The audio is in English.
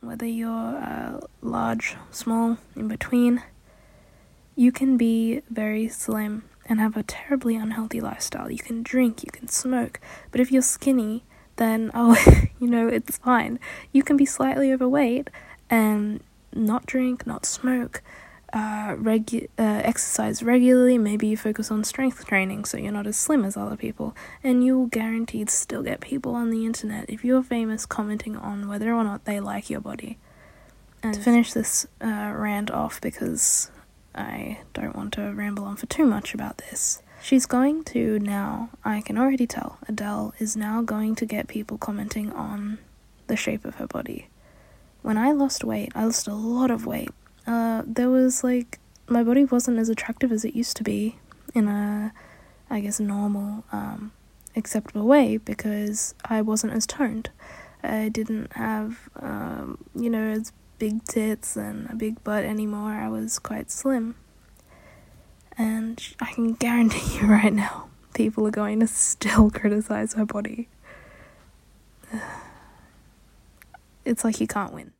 whether you're uh, large, small, in between, you can be very slim and have a terribly unhealthy lifestyle. You can drink, you can smoke, but if you're skinny, then oh, you know, it's fine. You can be slightly overweight and not drink, not smoke, uh, regu- uh, exercise regularly. Maybe you focus on strength training so you're not as slim as other people, and you'll guaranteed still get people on the internet if you're famous commenting on whether or not they like your body. And to finish this uh, rant off, because I don't want to ramble on for too much about this. She's going to now, I can already tell, Adele is now going to get people commenting on the shape of her body. When I lost weight, I lost a lot of weight. Uh, there was like, my body wasn't as attractive as it used to be in a, I guess, normal, um, acceptable way because I wasn't as toned. I didn't have, um, you know, as big tits and a big butt anymore. I was quite slim. And I can guarantee you right now, people are going to still criticize her body. It's like you can't win.